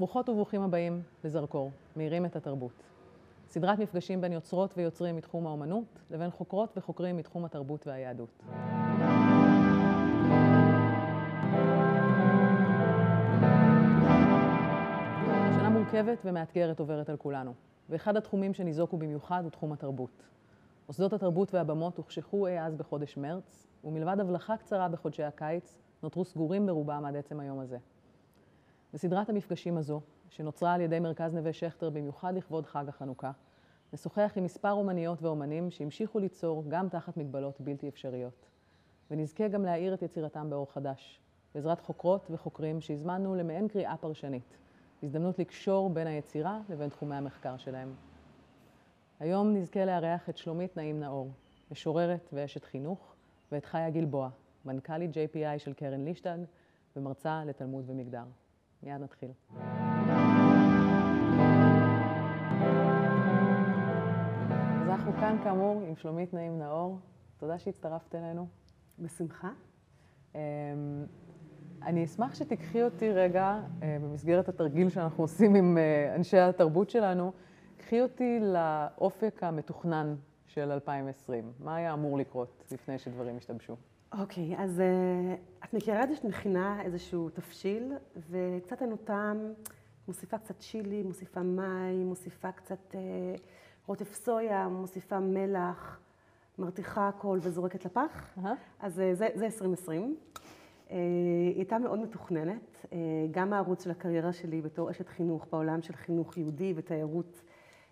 ברוכות וברוכים הבאים לזרקור, מאירים את התרבות. סדרת מפגשים בין יוצרות ויוצרים מתחום האומנות לבין חוקרות וחוקרים מתחום התרבות והיהדות. שנה מורכבת ומאתגרת עוברת על כולנו, ואחד התחומים שניזוקו במיוחד הוא תחום התרבות. מוסדות התרבות והבמות הוחשכו אי אז בחודש מרץ, ומלבד הבלחה קצרה בחודשי הקיץ, נותרו סגורים ברובם עד עצם היום הזה. בסדרת המפגשים הזו, שנוצרה על ידי מרכז נווה שכטר במיוחד לכבוד חג החנוכה, נשוחח עם מספר אומניות ואומנים שהמשיכו ליצור גם תחת מגבלות בלתי אפשריות. ונזכה גם להאיר את יצירתם באור חדש, בעזרת חוקרות וחוקרים שהזמנו למעין קריאה פרשנית, הזדמנות לקשור בין היצירה לבין תחומי המחקר שלהם. היום נזכה לארח את שלומית נעים נאור, משוררת ואשת חינוך, ואת חיה גלבוע, מנכ"לית JPI של קרן לישטג ומרצה לתלמוד ומגדר. מיד נתחיל. אז אנחנו כאן כאמור עם שלומית נעים נאור. תודה שהצטרפת אלינו. בשמחה. אמ, אני אשמח שתיקחי אותי רגע, אה, במסגרת התרגיל שאנחנו עושים עם אה, אנשי התרבות שלנו, קחי אותי לאופק המתוכנן של 2020. מה היה אמור לקרות לפני שדברים השתבשו? אוקיי, okay, אז uh, את מכירה את זה שאת מכינה איזשהו תבשיל, וקצת אין אותם, מוסיפה קצת צ'ילי, מוסיפה מים, מוסיפה קצת uh, רוטף סויה, מוסיפה מלח, מרתיחה הכל וזורקת לפח. Uh-huh. אז uh, זה, זה 2020. Uh, היא הייתה מאוד מתוכננת. Uh, גם הערוץ של הקריירה שלי בתור אשת חינוך בעולם של חינוך יהודי ותיירות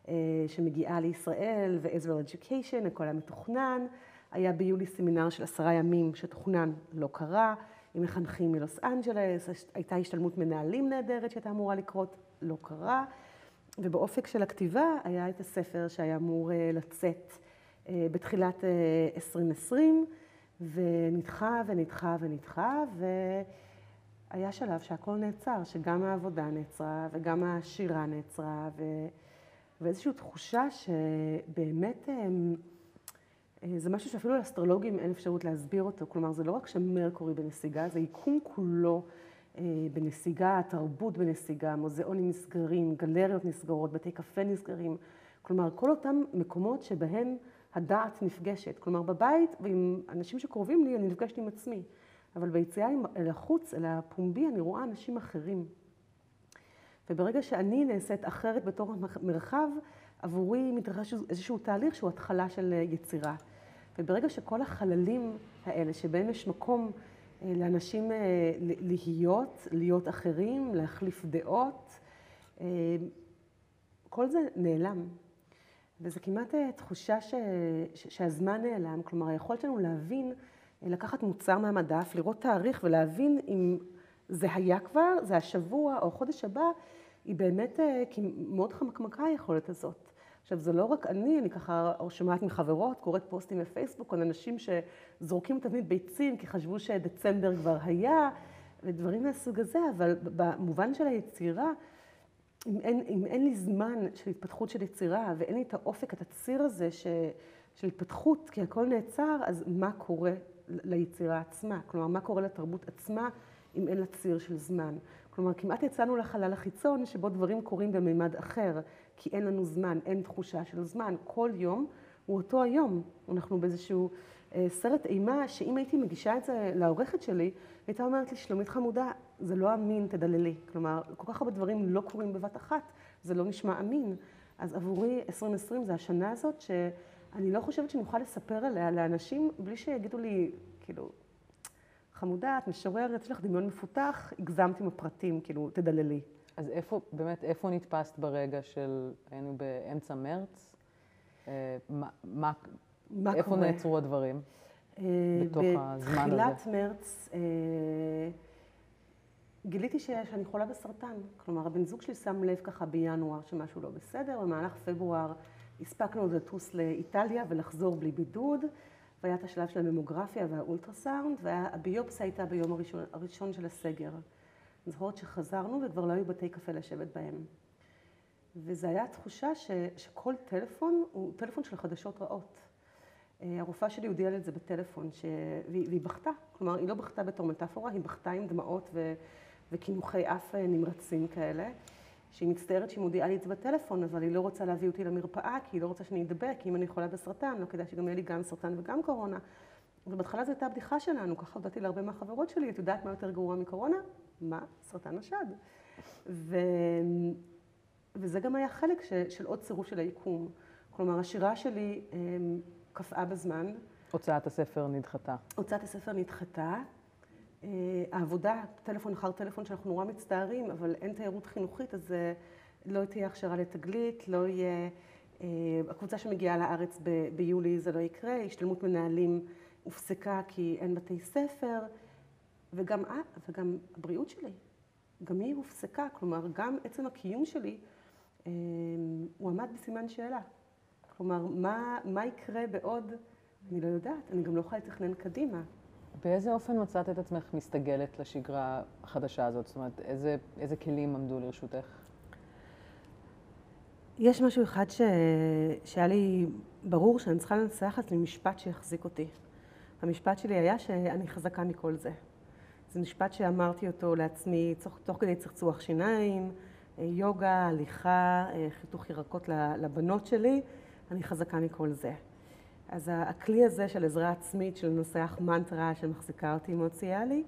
uh, שמגיעה לישראל, ו-Israel Education, הכל היה מתוכנן. היה ביולי סמינר של עשרה ימים שתוכנן, לא קרה, עם מחנכים מלוס אנג'לס, הייתה השתלמות מנהלים נהדרת שהייתה אמורה לקרות, לא קרה. ובאופק של הכתיבה היה את הספר שהיה אמור אה, לצאת אה, בתחילת 2020, אה, ונדחה ונדחה ונדחה, והיה שלב שהכל נעצר, שגם העבודה נעצרה וגם השירה נעצרה, ו... ואיזושהי תחושה שבאמת אה, זה משהו שאפילו לאסטרולוגים אין אפשרות להסביר אותו. כלומר, זה לא רק שמרקורי בנסיגה, זה יקום כולו אה, בנסיגה, התרבות בנסיגה, מוזיאונים נסגרים, גלריות נסגרות, בתי קפה נסגרים. כלומר, כל אותם מקומות שבהם הדעת נפגשת. כלומר, בבית ועם אנשים שקרובים לי, אני נפגשת עם עצמי. אבל ביציאה אל החוץ, אל הפומבי, אני רואה אנשים אחרים. וברגע שאני נעשית אחרת בתור המרחב, עבורי מתרחש איזשהו תהליך שהוא התחלה של יצירה. וברגע שכל החללים האלה, שבהם יש מקום אה, לאנשים אה, להיות, להיות אחרים, להחליף דעות, אה, כל זה נעלם. וזו כמעט תחושה ש, שהזמן נעלם, כלומר היכולת שלנו להבין, לקחת מוצר מהמדף, לראות תאריך ולהבין אם זה היה כבר, זה השבוע או החודש הבא, היא באמת מאוד חמקמקה היכולת הזאת. עכשיו, זה לא רק אני, אני ככה שומעת מחברות, קוראת פוסטים בפייסבוק על אנשים שזורקים תמיד ביצים כי חשבו שדצמבר כבר היה, ודברים מהסוג הזה, אבל במובן של היצירה, אם אין, אם אין לי זמן של התפתחות של יצירה ואין לי את האופק, את הציר הזה ש, של התפתחות, כי הכל נעצר, אז מה קורה ליצירה עצמה? כלומר, מה קורה לתרבות עצמה אם אין לה ציר של זמן? כלומר, כמעט יצאנו לחלל החיצון שבו דברים קורים במימד אחר, כי אין לנו זמן, אין תחושה של זמן. כל יום הוא אותו היום. אנחנו באיזשהו אה, סרט אימה, שאם הייתי מגישה את זה לעורכת שלי, הייתה אומרת לי, שלומית חמודה, זה לא אמין, תדללי. כלומר, כל כך הרבה דברים לא קורים בבת אחת, זה לא נשמע אמין. אז עבורי 2020 זה השנה הזאת שאני לא חושבת שאני אוכל לספר עליה לאנשים בלי שיגידו לי, כאילו, חמודה, את משוררת, יש לך דמיון מפותח, הגזמת עם הפרטים, כאילו, תדללי. אז איפה, באמת, איפה נתפסת ברגע של, היינו באמצע מרץ? אה, מה, מה, מה איפה קורה? נעצרו הדברים אה, בתוך הזמן הזה? בתחילת מרץ אה, גיליתי שאני חולה בסרטן. כלומר, הבן זוג שלי שם לב ככה בינואר שמשהו לא בסדר, במהלך פברואר הספקנו עוד לטוס לאיטליה ולחזור בלי בידוד. והיה את השלב של הממוגרפיה והאולטרסאונד, והביופסיה הייתה ביום הראשון, הראשון של הסגר. אני זוכרת שחזרנו וכבר לא היו בתי קפה לשבת בהם. וזו הייתה תחושה ש, שכל טלפון הוא טלפון של חדשות רעות. אה, הרופאה שלי הודיעה לי את זה בטלפון, ש... והיא, והיא בכתה. כלומר, היא לא בכתה בתור מטאפורה, היא בכתה עם דמעות ו... וקינוחי אף אה, נמרצים כאלה. שהיא מצטערת שהיא מודיעה לי את זה בטלפון, אבל היא לא רוצה להביא אותי למרפאה, כי היא לא רוצה שאני אדבק, כי אם אני חולה בסרטן, לא כדאי שגם יהיה לי גם סרטן וגם קורונה. ובהתחלה זו הייתה בדיחה שלנו, ככה הודעתי להרבה מהחברות שלי, את יודעת מה יותר גרוע מקורונה? מה? סרטן השד. ו... וזה גם היה חלק ש... של עוד צירוף של היקום. כלומר, השירה שלי אמ, קפאה בזמן. הוצאת הספר נדחתה. הוצאת הספר נדחתה. אה, העבודה, טלפון אחר טלפון, שאנחנו נורא מצטערים, אבל אין תיירות חינוכית, אז אה, לא תהיה הכשרה לתגלית, לא יהיה... אה, הקבוצה שמגיעה לארץ ב- ביולי זה לא יקרה, השתלמות מנהלים הופסקה כי אין בתי ספר, וגם, וגם הבריאות שלי, גם היא הופסקה, כלומר, גם עצם הקיום שלי, הוא עמד בסימן שאלה. כלומר, מה, מה יקרה בעוד, אני לא יודעת, אני גם לא יכולה לתכנן קדימה. באיזה אופן מצאת את עצמך מסתגלת לשגרה החדשה הזאת? זאת אומרת, איזה, איזה כלים עמדו לרשותך? יש משהו אחד ש... שהיה לי ברור שאני צריכה לנסח לעצמי משפט שיחזיק אותי. המשפט שלי היה שאני חזקה מכל זה. זה משפט שאמרתי אותו לעצמי תוך, תוך כדי צחצוח שיניים, יוגה, הליכה, חיתוך ירקות לבנות שלי, אני חזקה מכל זה. אז הכלי הזה של עזרה עצמית, של לנסח מנטרה שמחזיקה אותי סייע לי.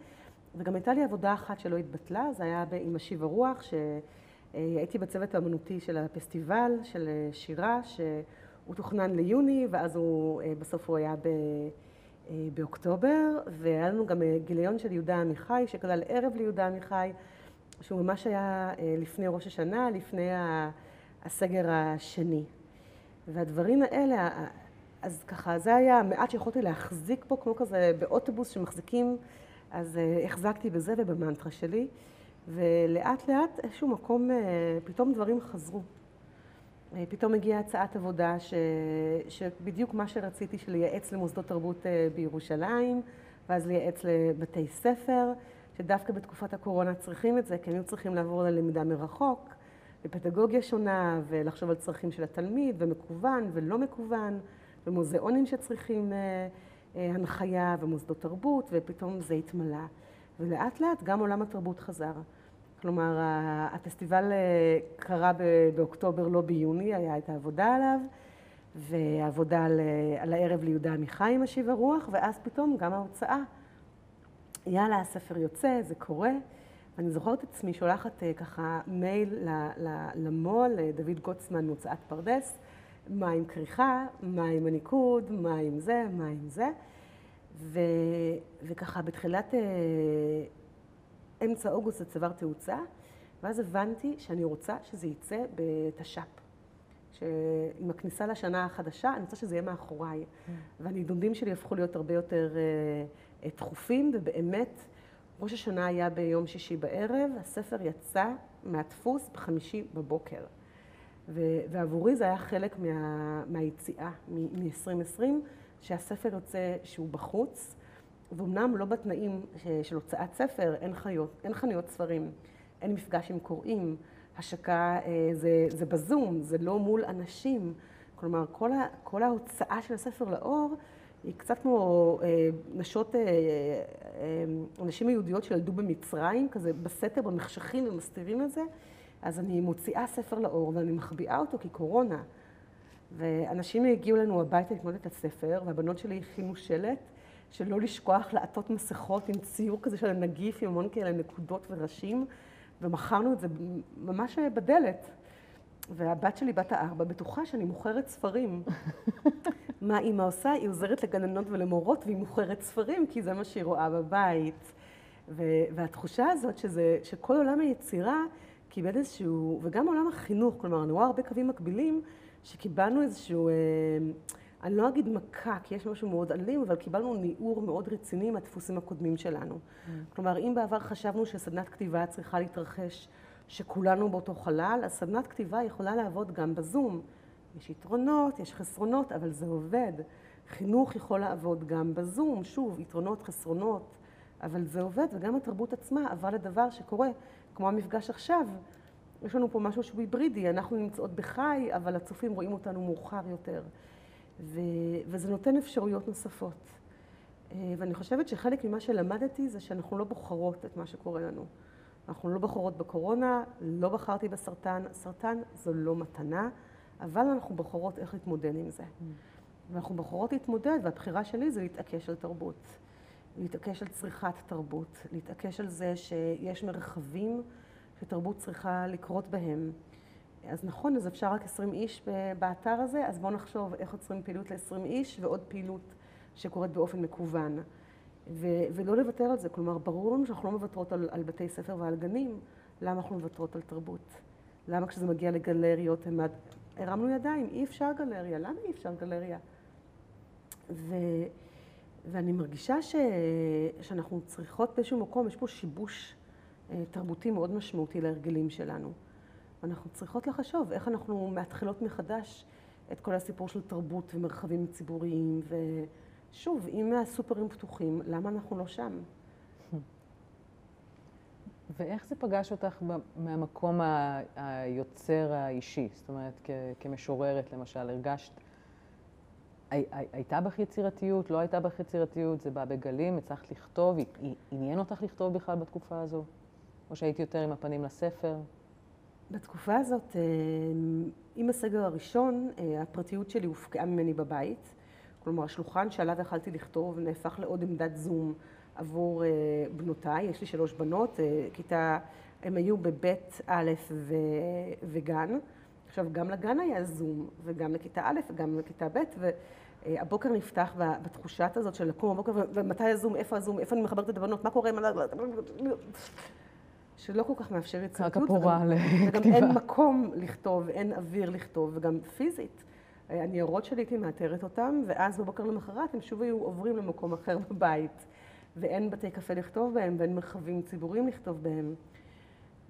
וגם הייתה לי עבודה אחת שלא התבטלה, זה היה עם השיב הרוח, שהייתי בצוות האמנותי של הפסטיבל של שירה, שהוא תוכנן ליוני, ואז הוא, בסוף הוא היה ב... באוקטובר, והיה לנו גם גיליון של יהודה עמיחי, שכלל ערב ליהודה עמיחי, שהוא ממש היה לפני ראש השנה, לפני הסגר השני. והדברים האלה, אז ככה, זה היה המעט שיכולתי להחזיק פה, כמו כזה באוטובוס שמחזיקים, אז uh, החזקתי בזה ובמנטרה שלי, ולאט לאט איזשהו מקום, uh, פתאום דברים חזרו. Uh, פתאום הגיעה הצעת עבודה ש... שבדיוק מה שרציתי, של לייעץ למוסדות תרבות uh, בירושלים, ואז לייעץ לבתי ספר, שדווקא בתקופת הקורונה צריכים את זה, כי הם היו צריכים לעבור ללמידה מרחוק. לפדגוגיה שונה, ולחשוב על צרכים של התלמיד, ומקוון ולא מקוון, ומוזיאונים שצריכים אה, אה, הנחיה, ומוסדות תרבות, ופתאום זה התמלא. ולאט לאט גם עולם התרבות חזר. כלומר, הפסטיבל אה, קרה באוקטובר, לא ביוני, היה את העבודה עליו, ועבודה על, על הערב ליהודה עמיחי עם השיב הרוח, ואז פתאום גם ההוצאה. יאללה, הספר יוצא, זה קורה. אני זוכרת את עצמי שולחת אה, ככה מייל למו"ל, לדוד גוטסמן מהוצאת פרדס, מה עם כריכה, מה עם הניקוד, מה עם זה, מה עם זה. ו, וככה בתחילת אה, אמצע אוגוסט זה צבר תאוצה, ואז הבנתי שאני רוצה שזה יצא בתש"פ. שעם הכניסה לשנה החדשה, אני רוצה שזה יהיה מאחוריי. Mm. והנידודים שלי הפכו להיות הרבה יותר אה, תכופים, ובאמת ראש השנה היה ביום שישי בערב, הספר יצא מהדפוס בחמישי בבוקר. ועבורי זה היה חלק מה, מהיציאה מ-2020, שהספר יוצא שהוא בחוץ, ואומנם לא בתנאים של הוצאת ספר, אין, חיות, אין חנויות ספרים, אין מפגש עם קוראים, השקה אה, זה, זה בזום, זה לא מול אנשים. כלומר, כל, ה, כל ההוצאה של הספר לאור היא קצת כמו אה, נשות, אה, אה, נשים יהודיות שילדו במצרים, כזה בסתר, במחשכים ומסתירים את זה. אז אני מוציאה ספר לאור ואני מחביאה אותו כקורונה. ואנשים הגיעו לנו הביתה לקנות את הספר, והבנות שלי הכינו שלט שלא לשכוח לעטות מסכות עם ציור כזה של הנגיף, עם המון כאלה נקודות וראשים, ומכרנו את זה ממש בדלת. והבת שלי, בת הארבע, בטוחה שאני מוכרת ספרים. מה אימא עושה? היא עוזרת לגננות ולמורות והיא מוכרת ספרים, כי זה מה שהיא רואה בבית. והתחושה הזאת שזה, שכל עולם היצירה קיבל איזשהו, וגם עולם החינוך, כלומר, אני רואה הרבה קווים מקבילים, שקיבלנו איזשהו, אה, אני לא אגיד מכה, כי יש משהו מאוד אלים, אבל קיבלנו ניעור מאוד רציני מהדפוסים הקודמים שלנו. Mm. כלומר, אם בעבר חשבנו שסדנת כתיבה צריכה להתרחש, שכולנו באותו חלל, אז סדנת כתיבה יכולה לעבוד גם בזום. יש יתרונות, יש חסרונות, אבל זה עובד. חינוך יכול לעבוד גם בזום, שוב, יתרונות, חסרונות, אבל זה עובד, וגם התרבות עצמה עברה לדבר שקורה, כמו המפגש עכשיו. יש לנו פה משהו שהוא היברידי, אנחנו נמצאות בחי, אבל הצופים רואים אותנו מאוחר יותר. ו... וזה נותן אפשרויות נוספות. אה, ואני חושבת שחלק ממה שלמדתי זה שאנחנו לא בוחרות את מה שקורה לנו. אנחנו לא בוחרות בקורונה, לא בחרתי בסרטן, סרטן זו לא מתנה, אבל אנחנו בוחרות איך להתמודד עם זה. Mm. ואנחנו בוחרות להתמודד, והבחירה שלי זה להתעקש על תרבות. להתעקש על צריכת תרבות, להתעקש על זה שיש מרחבים שתרבות צריכה לקרות בהם. אז נכון, אז אפשר רק 20 איש באתר הזה, אז בואו נחשוב איך עוצרים פעילות ל-20 איש ועוד פעילות שקורית באופן מקוון. ו- ולא לוותר על זה. כלומר, ברור לנו שאנחנו לא מוותרות על, על בתי ספר ועל גנים, למה אנחנו מוותרות על תרבות? למה כשזה מגיע לגלריות, הם... הרמנו ידיים, אי אפשר גלריה, למה אי אפשר גלריה? ו... ואני מרגישה ש... שאנחנו צריכות באיזשהו מקום, יש פה שיבוש אה, תרבותי מאוד משמעותי להרגלים שלנו. אנחנו צריכות לחשוב איך אנחנו מתחילות מחדש את כל הסיפור של תרבות ומרחבים ציבוריים, ושוב, אם הסופרים פתוחים, למה אנחנו לא שם? ואיך זה פגש אותך מהמקום היוצר האישי? זאת אומרת, כמשוררת למשל, הרגשת הייתה בך יצירתיות, לא הייתה בך יצירתיות, זה בא בגלים, הצלחת לכתוב, עניין אותך לכתוב בכלל בתקופה הזו? או שהיית יותר עם הפנים לספר? בתקופה הזאת, אה, עם הסגר הראשון, אה, הפרטיות שלי הופקעה ממני בבית. כלומר, השולחן שעליו יכלתי לכתוב נהפך לעוד עמדת זום עבור אה, בנותיי. יש לי שלוש בנות, כיתה, הם היו בבית א' וגן. עכשיו, גם לגן היה זום, וגם לכיתה א' וגם לכיתה ב', והבוקר נפתח בתחושת הזאת של לקום בבוקר, ומתי הזום, איפה הזום, איפה אני מחברת את הבנות, מה קורה, שלא כל כך מאפשר יצירתיות. רק הפורה לכתיבה. וגם אין מקום לכתוב, אין אוויר לכתוב, וגם פיזית. הניירות שלי הייתי מאתרת אותם, ואז בבוקר למחרת הם שוב היו עוברים למקום אחר בבית. ואין בתי קפה לכתוב בהם, ואין מרחבים ציבוריים לכתוב בהם.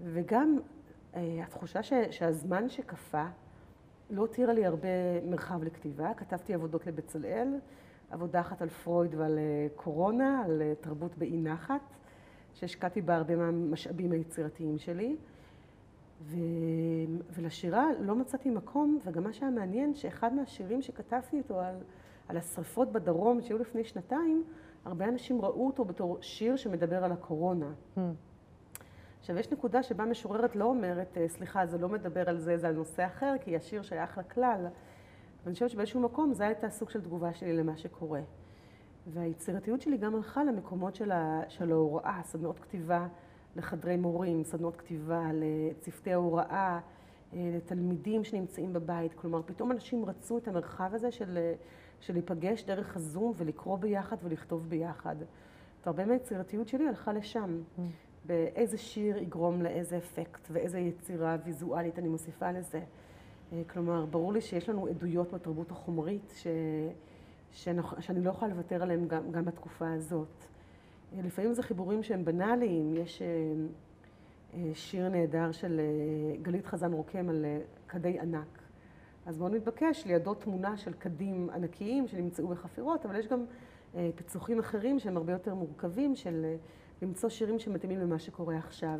וגם התחושה ש, שהזמן שקפא לא הותירה לי הרבה מרחב לכתיבה. כתבתי עבודות לבצלאל, עבודה אחת על פרויד ועל אה, קורונה, על אה, תרבות באי נחת, שהשקעתי בה הרבה מהמשאבים היצירתיים שלי. ו... ולשירה לא מצאתי מקום, וגם מה שהיה מעניין, שאחד מהשירים שכתבתי איתו על, על השרפות בדרום שהיו לפני שנתיים, הרבה אנשים ראו אותו בתור שיר שמדבר על הקורונה. Hmm. עכשיו, יש נקודה שבה משוררת לא אומרת, אה, סליחה, זה לא מדבר על זה, זה על נושא אחר, כי השיר שייך לכלל. ואני חושבת שבאיזשהו מקום זה הייתה סוג של תגובה שלי למה שקורה. והיצירתיות שלי גם הלכה למקומות של, ההוראה, סדנאות כתיבה לחדרי מורים, סדנאות כתיבה לצוותי ההוראה, אה, לתלמידים שנמצאים בבית. כלומר, פתאום אנשים רצו את המרחב הזה של, של להיפגש דרך הזום ולקרוא ביחד ולכתוב ביחד. והרבה מהיצירתיות שלי הלכה לשם. Mm. באיזה שיר יגרום לאיזה אפקט ואיזה יצירה ויזואלית אני מוסיפה לזה. אה, כלומר, ברור לי שיש לנו עדויות בתרבות החומרית ש... שאנחנו, שאני לא יכולה לוותר עליהן גם, גם בתקופה הזאת. אה, לפעמים זה חיבורים שהם בנאליים, יש אה, שיר נהדר של גלית חזן רוקם על כדי ענק. אז מאוד מתבקש לידו תמונה של כדים ענקיים שנמצאו בחפירות, אבל יש גם פיצוחים אחרים שהם הרבה יותר מורכבים של למצוא שירים שמתאימים למה שקורה עכשיו.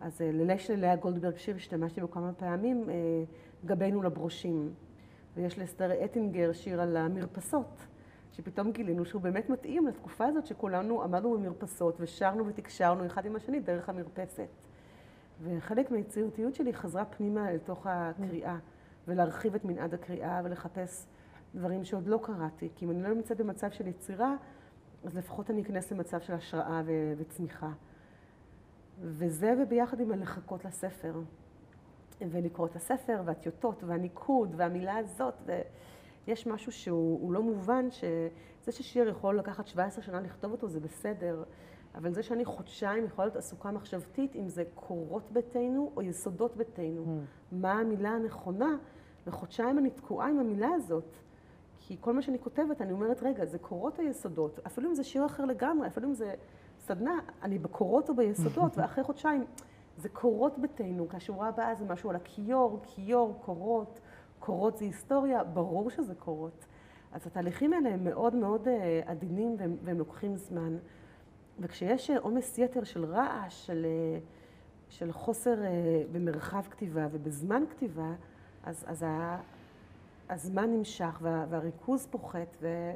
אז אה, ללילה של לאה גולדברג שיר השתמשתי בו כמה פעמים, אה, גבינו לברושים. ויש לאסתר אטינגר שיר על המרפסות, שפתאום גילינו שהוא באמת מתאים לתקופה הזאת שכולנו עמדנו במרפסות ושרנו ותקשרנו אחד עם השני דרך המרפסת. וחלק מהיצירתיות שלי חזרה פנימה לתוך הקריאה, ולהרחיב את מנעד הקריאה ולחפש דברים שעוד לא קראתי. כי אם אני לא נמצאת במצב של יצירה, אז לפחות אני אכנס למצב של השראה ו- וצמיחה. וזה וביחד עם הלחכות לספר. ולקרוא את הספר, והטיוטות, והניקוד, והמילה הזאת, ויש משהו שהוא לא מובן, שזה ששיר יכול לקחת 17 שנה לכתוב אותו זה בסדר, אבל זה שאני חודשיים יכולה להיות עסוקה מחשבתית, אם זה קורות ביתנו או יסודות ביתנו. Mm. מה המילה הנכונה, וחודשיים אני תקועה עם המילה הזאת. כי כל מה שאני כותבת, אני אומרת, רגע, זה קורות היסודות, אפילו אם זה שיר אחר לגמרי, אפילו אם זה סדנה, אני בקורות או ביסודות, ואחרי חודשיים, זה קורות ביתנו, כי השורה הבאה זה משהו על הכיור, כיור, קורות, קורות זה היסטוריה, ברור שזה קורות. אז התהליכים האלה הם מאוד מאוד אה, עדינים והם, והם לוקחים זמן. וכשיש אה, עומס יתר של רעש, של, אה, של חוסר במרחב כתיבה ובזמן כתיבה, אז, אז הזמן נמשך וה, והריכוז פוחת ו,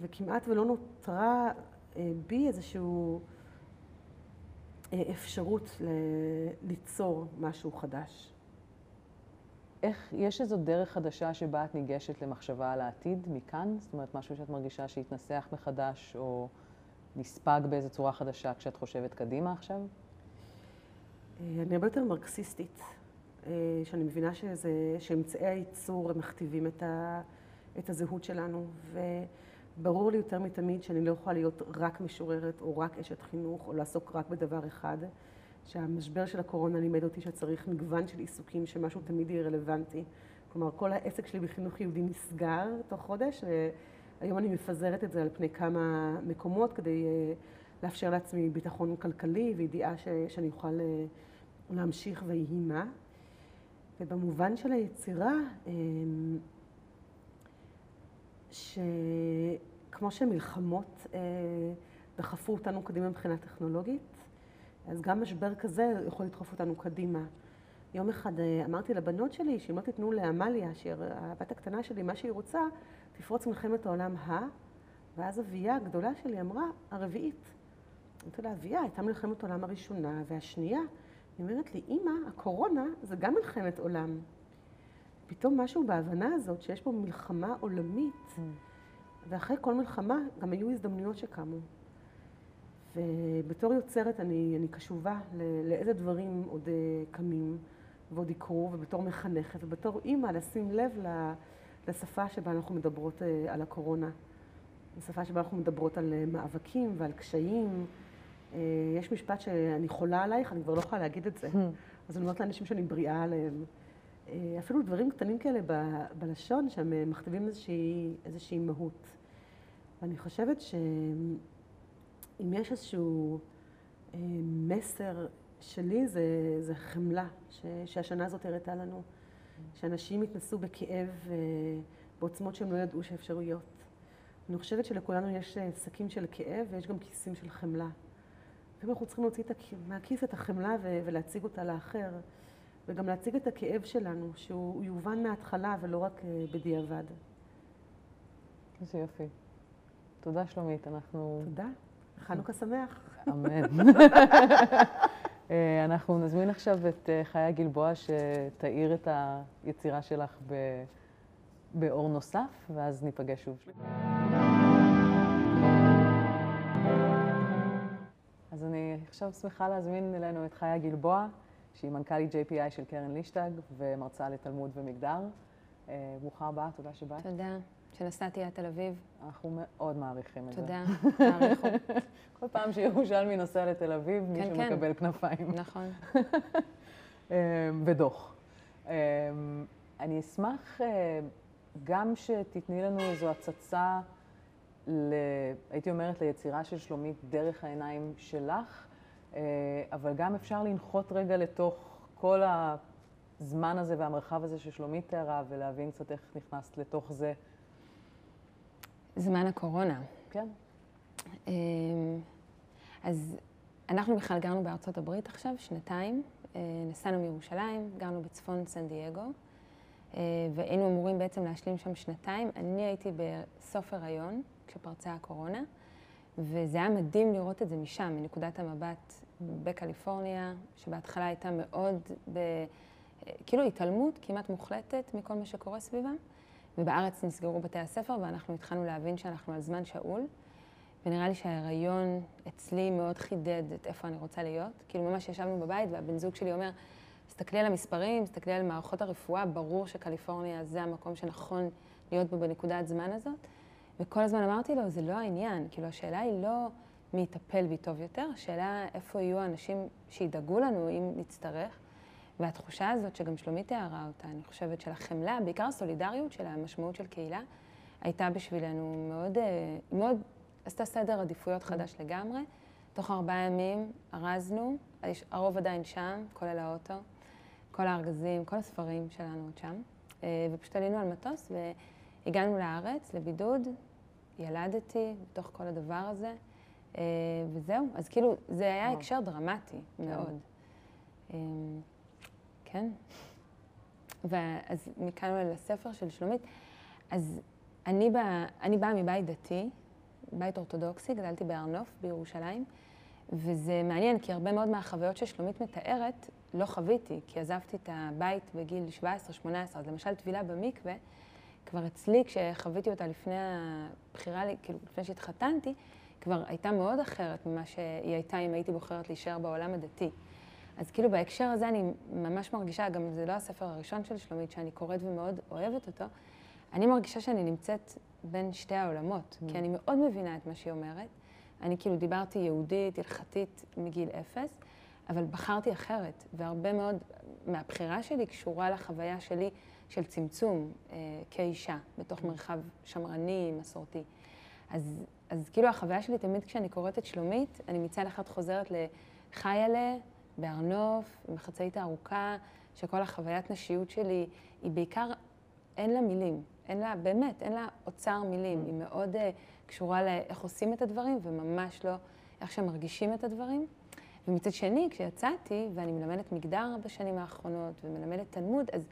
וכמעט ולא נותרה אה, בי איזשהו, אפשרות ליצור משהו חדש. איך, יש איזו דרך חדשה שבה את ניגשת למחשבה על העתיד מכאן? זאת אומרת, משהו שאת מרגישה שהתנסח מחדש, או נספג באיזו צורה חדשה כשאת חושבת קדימה עכשיו? אה, אני הרבה יותר מרקסיסטית, אה, שאני מבינה שזה, שאמצעי הייצור מכתיבים את, ה, את הזהות שלנו, וברור לי יותר מתמיד שאני לא יכולה להיות רק משוררת, או רק אשת חינוך, או לעסוק רק בדבר אחד. שהמשבר של הקורונה לימד אותי שצריך מגוון של עיסוקים, שמשהו תמיד יהיה רלוונטי. כלומר, כל העסק שלי בחינוך יהודי נסגר תוך חודש, והיום אני מפזרת את זה על פני כמה מקומות כדי אה, לאפשר לעצמי ביטחון כלכלי וידיעה ש, שאני אוכל אה, להמשיך ויהי מה. ובמובן של היצירה, אמ, שכמו שמלחמות אה, דחפו אותנו קדימה מבחינה טכנולוגית, אז גם משבר כזה יכול לדחוף אותנו קדימה. יום אחד אה, אמרתי לבנות שלי, שאם לא תיתנו לעמליה, שהיא הבת הקטנה שלי, מה שהיא רוצה, תפרוץ מלחמת העולם ה... ואז אביה הגדולה שלי אמרה, הרביעית. אמרתי לה, אביה, הייתה מלחמת העולם הראשונה והשנייה. היא אומרת לי, אמא, הקורונה זה גם מלחמת עולם. פתאום משהו בהבנה הזאת שיש פה מלחמה עולמית, mm. ואחרי כל מלחמה גם היו הזדמנויות שקמו. ובתור יוצרת אני, אני קשובה לאיזה דברים עוד אה, קמים ועוד יקרו, ובתור מחנכת ובתור אימא לשים לב לשפה שבה אנחנו מדברות אה, על הקורונה. לשפה שבה אנחנו מדברות על אה, מאבקים ועל קשיים. יש משפט שאני חולה עלייך, אני כבר לא יכולה להגיד את זה. Hmm. אז אני אומרת לאנשים שאני בריאה עליהם. אפילו דברים קטנים כאלה ב, בלשון, שהם מכתיבים איזושהי, איזושהי מהות. ואני חושבת ש... אם יש איזשהו אה, מסר שלי, זה, זה חמלה, ש, שהשנה הזאת הראתה לנו. שאנשים התנסו בכאב אה, בעוצמות שהם לא ידעו שאפשרויות. אני חושבת שלכולנו יש אה, שקים של כאב ויש גם כיסים של חמלה. לפעמים אנחנו צריכים להוציא מהכיס את החמלה ולהציג אותה לאחר, וגם להציג את הכאב שלנו, שהוא יובן מההתחלה ולא רק בדיעבד. איזה יופי. תודה שלומית, אנחנו... תודה. חנוכה שמח. אמן. אה, אנחנו נזמין עכשיו את אה, חיה גלבוע שתאיר את היצירה שלך ב... באור נוסף, ואז ניפגש שוב. עכשיו שמחה להזמין אלינו את חיה גלבוע, שהיא מנכ"לית JPI של קרן לישטג ומרצה לתלמוד ומגדר. אה, ברוכה הבאה, תודה שבאת. תודה. שנסעתי עד תל אביב. אנחנו מאוד מעריכים את זה. תודה, תעריכו. כל פעם שירושלמי נוסע לתל אביב, כן, מישהו כן. מקבל כנפיים. נכון. אמ, ודוח. אמ, אני אשמח אה, גם שתתני לנו איזו הצצה, ל... הייתי אומרת, ליצירה של שלומית דרך העיניים שלך, אה, אבל גם אפשר לנחות רגע לתוך כל הזמן הזה והמרחב הזה ששלומית תיארה, ולהבין קצת איך נכנסת לתוך זה. זמן הקורונה. כן. אמ, אז אנחנו בכלל גרנו בארצות הברית עכשיו, שנתיים. אה, נסענו מירושלים, גרנו בצפון סן דייגו, אה, והיינו אמורים בעצם להשלים שם שנתיים. אני הייתי בסוף הריון כשפרצה הקורונה, וזה היה מדהים לראות את זה משם, מנקודת המבט בקליפורניה, שבהתחלה הייתה מאוד, ב... כאילו התעלמות כמעט מוחלטת מכל מה שקורה סביבם. ובארץ נסגרו בתי הספר ואנחנו התחלנו להבין שאנחנו על זמן שאול. ונראה לי שההיריון אצלי מאוד חידד את איפה אני רוצה להיות. כאילו ממש ישבנו בבית והבן זוג שלי אומר, תסתכלי על המספרים, תסתכלי על מערכות הרפואה, ברור שקליפורניה זה המקום שנכון להיות בו בנקודת זמן הזאת. וכל הזמן אמרתי לו, זה לא העניין. כאילו השאלה היא לא מי יטפל בי טוב יותר, השאלה איפה יהיו האנשים שידאגו לנו אם נצטרך. והתחושה הזאת, שגם שלומית תיארה אותה, אני חושבת, של החמלה, בעיקר הסולידריות של המשמעות של קהילה, הייתה בשבילנו מאוד, אה, מאוד עשתה סדר עדיפויות mm. חדש לגמרי. תוך ארבעה ימים ארזנו, הרוב עדיין שם, כולל האוטו, כל הארגזים, כל הספרים שלנו עוד שם, אה, ופשוט עלינו על מטוס והגענו לארץ, לבידוד, ילדתי בתוך כל הדבר הזה, אה, וזהו. אז כאילו, זה היה הקשר דרמטי כן. מאוד. כן. ואז מכאן לספר של שלומית. אז אני, בא, אני באה מבית דתי, בית אורתודוקסי, גדלתי בהר נוף בירושלים, וזה מעניין, כי הרבה מאוד מהחוויות ששלומית מתארת, לא חוויתי, כי עזבתי את הבית בגיל 17-18, אז למשל טבילה במקווה, כבר אצלי, כשחוויתי אותה לפני הבחירה, כאילו לפני שהתחתנתי, כבר הייתה מאוד אחרת ממה שהיא הייתה אם הייתי בוחרת להישאר בעולם הדתי. אז כאילו בהקשר הזה אני ממש מרגישה, גם זה לא הספר הראשון של שלומית שאני קוראת ומאוד אוהבת אותו, אני מרגישה שאני נמצאת בין שתי העולמות, mm. כי אני מאוד מבינה את מה שהיא אומרת. אני כאילו דיברתי יהודית, הלכתית מגיל אפס, אבל בחרתי אחרת, והרבה מאוד מהבחירה שלי קשורה לחוויה שלי של צמצום אה, כאישה, בתוך mm. מרחב שמרני, מסורתי. אז, אז כאילו החוויה שלי תמיד כשאני קוראת את שלומית, אני מצד אחד חוזרת לחיילה, בהר נוף, עם החצאית הארוכה, שכל החוויית נשיות שלי היא בעיקר, אין לה מילים. אין לה, באמת, אין לה אוצר מילים. Mm. היא מאוד uh, קשורה לאיך עושים את הדברים, וממש לא איך שמרגישים את הדברים. ומצד שני, כשיצאתי, ואני מלמדת מגדר בשנים האחרונות, ומלמדת תלמוד, אז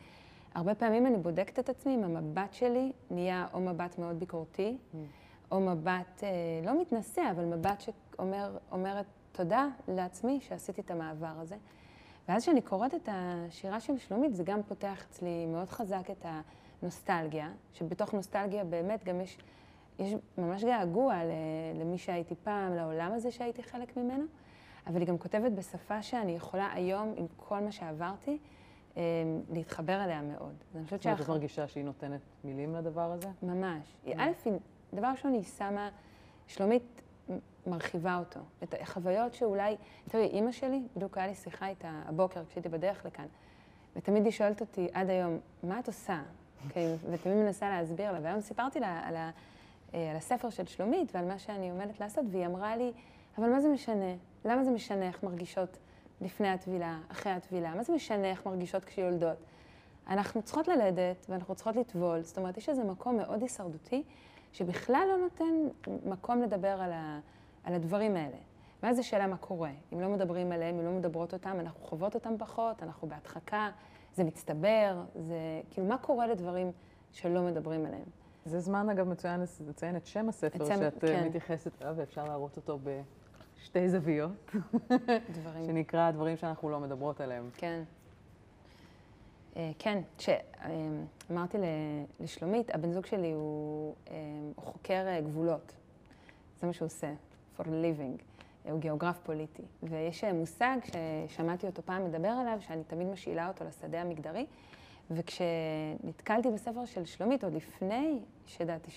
הרבה פעמים אני בודקת את עצמי אם המבט שלי נהיה או מבט מאוד ביקורתי, mm. או מבט, אה, לא מתנשא, אבל מבט שאומרת תודה לעצמי שעשיתי את המעבר הזה. ואז כשאני קוראת את השירה של שלומית, זה גם פותח אצלי מאוד חזק את הנוסטלגיה, שבתוך נוסטלגיה באמת גם יש, יש ממש געגוע למי שהייתי פעם, לעולם הזה שהייתי חלק ממנו, אבל היא גם כותבת בשפה שאני יכולה היום, עם כל מה שעברתי, להתחבר אליה מאוד. אני חושבת שאת מרגישה שהיא נותנת מילים לדבר הזה? ממש. Mm. א', דבר ראשון, היא שמה, שלומית מרחיבה אותו. את החוויות שאולי, תראי, אימא שלי, בדיוק היה לי שיחה איתה הבוקר כשהייתי בדרך לכאן, ותמיד היא שואלת אותי עד היום, מה את עושה? כן, ותמיד מנסה להסביר לה, והיום סיפרתי לה על, ה, אה, על הספר של שלומית ועל מה שאני עומדת לעשות, והיא אמרה לי, אבל מה זה משנה? למה זה משנה איך מרגישות לפני הטבילה, אחרי הטבילה? מה זה משנה איך מרגישות כשיולדות? אנחנו צריכות ללדת ואנחנו צריכות לטבול, זאת אומרת, יש איזה מקום מאוד הישרדותי, שבכלל לא נותן מקום לדבר על, ה, על הדברים האלה. ואז זו שאלה מה קורה. אם לא מדברים עליהם, אם לא מדברות אותם, אנחנו חוות אותם פחות, אנחנו בהדחקה, זה מצטבר, זה... כאילו, מה קורה לדברים שלא מדברים עליהם? זה זמן, אגב, מצוין לציין את שם הספר שם, שאת כן. מתייחסת אליו, ואפשר להראות אותו בשתי זוויות. דברים. שנקרא דברים שאנחנו לא מדברות עליהם. כן. אה, כן, כשאמרתי לשלומית, הבן זוג שלי הוא, הוא חוקר אה, גבולות. זה מה שהוא עושה, for living. הוא גיאוגרף פוליטי. ויש מושג ששמעתי אותו פעם מדבר עליו, שאני תמיד משאילה אותו לשדה המגדרי, וכשנתקלתי בספר של שלומית, עוד לפני שידעתי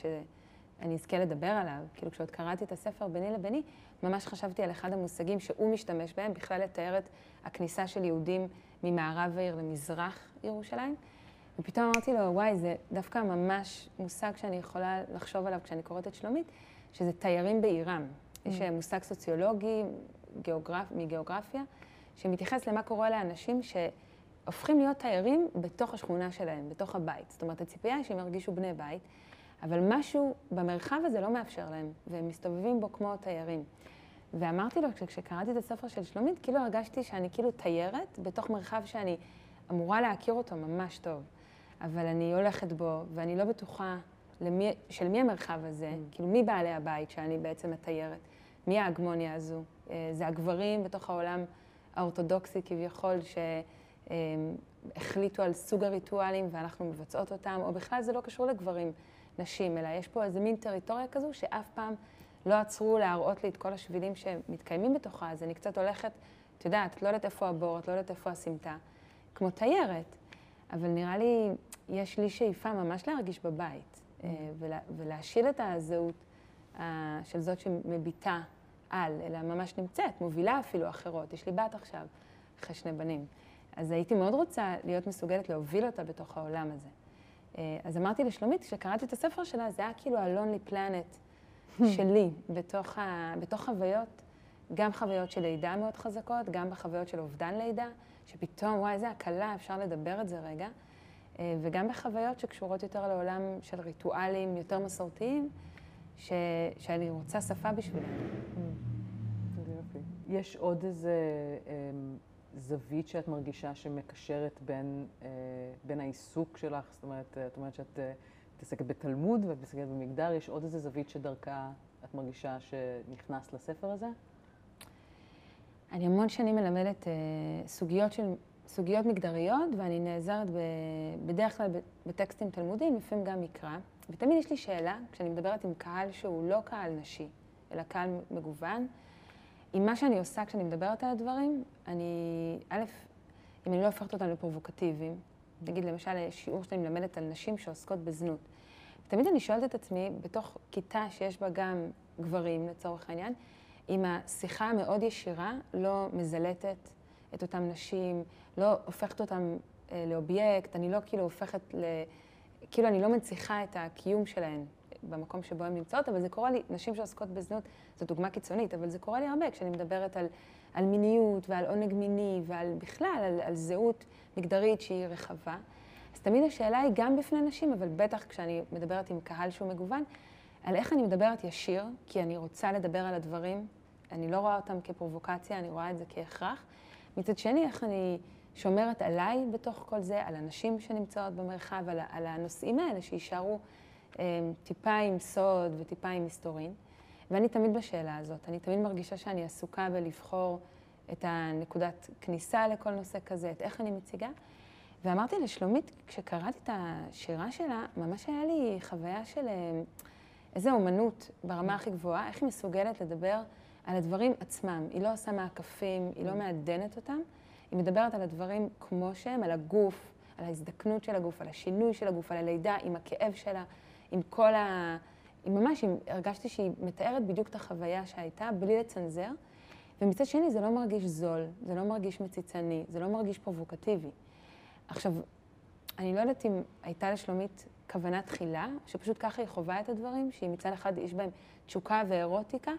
שאני אזכה לדבר עליו, כאילו כשעוד קראתי את הספר ביני לביני, ממש חשבתי על אחד המושגים שהוא משתמש בהם, בכלל לתאר את הכניסה של יהודים ממערב העיר למזרח ירושלים. ופתאום אמרתי לו, וואי, זה דווקא ממש מושג שאני יכולה לחשוב עליו כשאני קוראת את שלומית, שזה תיירים בעירם. Mm. יש מושג סוציולוגי גיאוגרפ, מגיאוגרפיה, שמתייחס למה קורה לאנשים שהופכים להיות תיירים בתוך השכונה שלהם, בתוך הבית. זאת אומרת, הציפייה היא שהם ירגישו בני בית, אבל משהו במרחב הזה לא מאפשר להם, והם מסתובבים בו כמו תיירים. ואמרתי לו, כשקראתי את הספר של שלומית, כאילו הרגשתי שאני כאילו תיירת בתוך מרחב שאני אמורה להכיר אותו ממש טוב. אבל אני הולכת בו, ואני לא בטוחה למי, של מי המרחב הזה, mm. כאילו מי בעלי הבית שאני בעצם מתיירת, מי ההגמוניה הזו. אה, זה הגברים בתוך העולם האורתודוקסי כביכול, שהחליטו על סוג הריטואלים ואנחנו מבצעות אותם, או בכלל זה לא קשור לגברים, נשים, אלא יש פה איזה מין טריטוריה כזו שאף פעם לא עצרו להראות לי את כל השבילים שמתקיימים בתוכה, אז אני קצת הולכת, את יודעת, את לא יודעת איפה הבור, את לא יודעת איפה הסמטה, כמו תיירת. אבל נראה לי, יש לי שאיפה ממש להרגיש בבית, mm. ולה, ולהשיל את הזהות של זאת שמביטה על, אלא ממש נמצאת, מובילה אפילו אחרות. יש לי בת עכשיו, אחרי שני בנים. אז הייתי מאוד רוצה להיות מסוגלת להוביל אותה בתוך העולם הזה. אה, אז אמרתי לשלומית, כשקראתי את הספר שלה, זה היה כאילו ה-Lonely Planet שלי, בתוך, ה, בתוך חוויות, גם חוויות של לידה מאוד חזקות, גם בחוויות של אובדן לידה, שפתאום, וואי, איזה הקלה, אפשר לדבר את זה רגע, אה, וגם בחוויות שקשורות יותר לעולם של ריטואלים יותר מסורתיים, ש, שאני רוצה שפה בשבילם. יש עוד איזה אמ, זווית שאת מרגישה שמקשרת בין, אה, בין העיסוק שלך, זאת אומרת, את אומרת שאת אה, מתעסקת בתלמוד ואת מתעסקת במגדר, יש עוד איזה זווית שדרכה את מרגישה שנכנס לספר הזה? אני המון שנים מלמדת אה, סוגיות, של, סוגיות מגדריות, ואני נעזרת ב, בדרך כלל בטקסטים תלמודיים, לפעמים גם מקרא. ותמיד יש לי שאלה, כשאני מדברת עם קהל שהוא לא קהל נשי, אלא קהל מגוון, עם מה שאני עושה כשאני מדברת על הדברים, אני, א', אם אני לא הופכת אותם לפרובוקטיביים, נגיד למשל שיעור שאני מלמדת על נשים שעוסקות בזנות. תמיד אני שואלת את עצמי, בתוך כיתה שיש בה גם גברים לצורך העניין, אם השיחה המאוד ישירה לא מזלטת את אותן נשים, לא הופכת אותן אה, לאובייקט, אני לא כאילו הופכת ל... כאילו אני לא מנציחה את הקיום שלהן במקום שבו הן נמצאות, אבל זה קורה לי, נשים שעוסקות בזנות, זו דוגמה קיצונית, אבל זה קורה לי הרבה כשאני מדברת על, על מיניות ועל עונג מיני ועל בכלל, על, על זהות מגדרית שהיא רחבה. אז תמיד השאלה היא גם בפני נשים, אבל בטח כשאני מדברת עם קהל שהוא מגוון, על איך אני מדברת ישיר, כי אני רוצה לדבר על הדברים, אני לא רואה אותם כפרובוקציה, אני רואה את זה כהכרח. מצד שני, איך אני שומרת עליי בתוך כל זה, על הנשים שנמצאות במרחב, על, על הנושאים האלה שיישארו טיפה עם סוד וטיפה עם מסתורין. ואני תמיד בשאלה הזאת, אני תמיד מרגישה שאני עסוקה בלבחור את הנקודת כניסה לכל נושא כזה, את איך אני מציגה. ואמרתי לשלומית, כשקראתי את השירה שלה, ממש היה לי חוויה של אה, איזו אומנות ברמה הכי גבוהה, איך היא מסוגלת לדבר על הדברים עצמם. היא לא עושה מעקפים, היא לא מעדנת אותם, היא מדברת על הדברים כמו שהם, על הגוף, על ההזדקנות של הגוף, על השינוי של הגוף, על הלידה, עם הכאב שלה, עם כל ה... היא ממש, הרגשתי שהיא מתארת בדיוק את החוויה שהייתה, בלי לצנזר. ומצד שני, זה לא מרגיש זול, זה לא מרגיש מציצני, זה לא מרגיש פרובוקטיבי. עכשיו, אני לא יודעת אם הייתה לשלומית כוונה תחילה, שפשוט ככה היא חווה את הדברים, שהיא מצד אחד יש בהם תשוקה ואירוטיקה,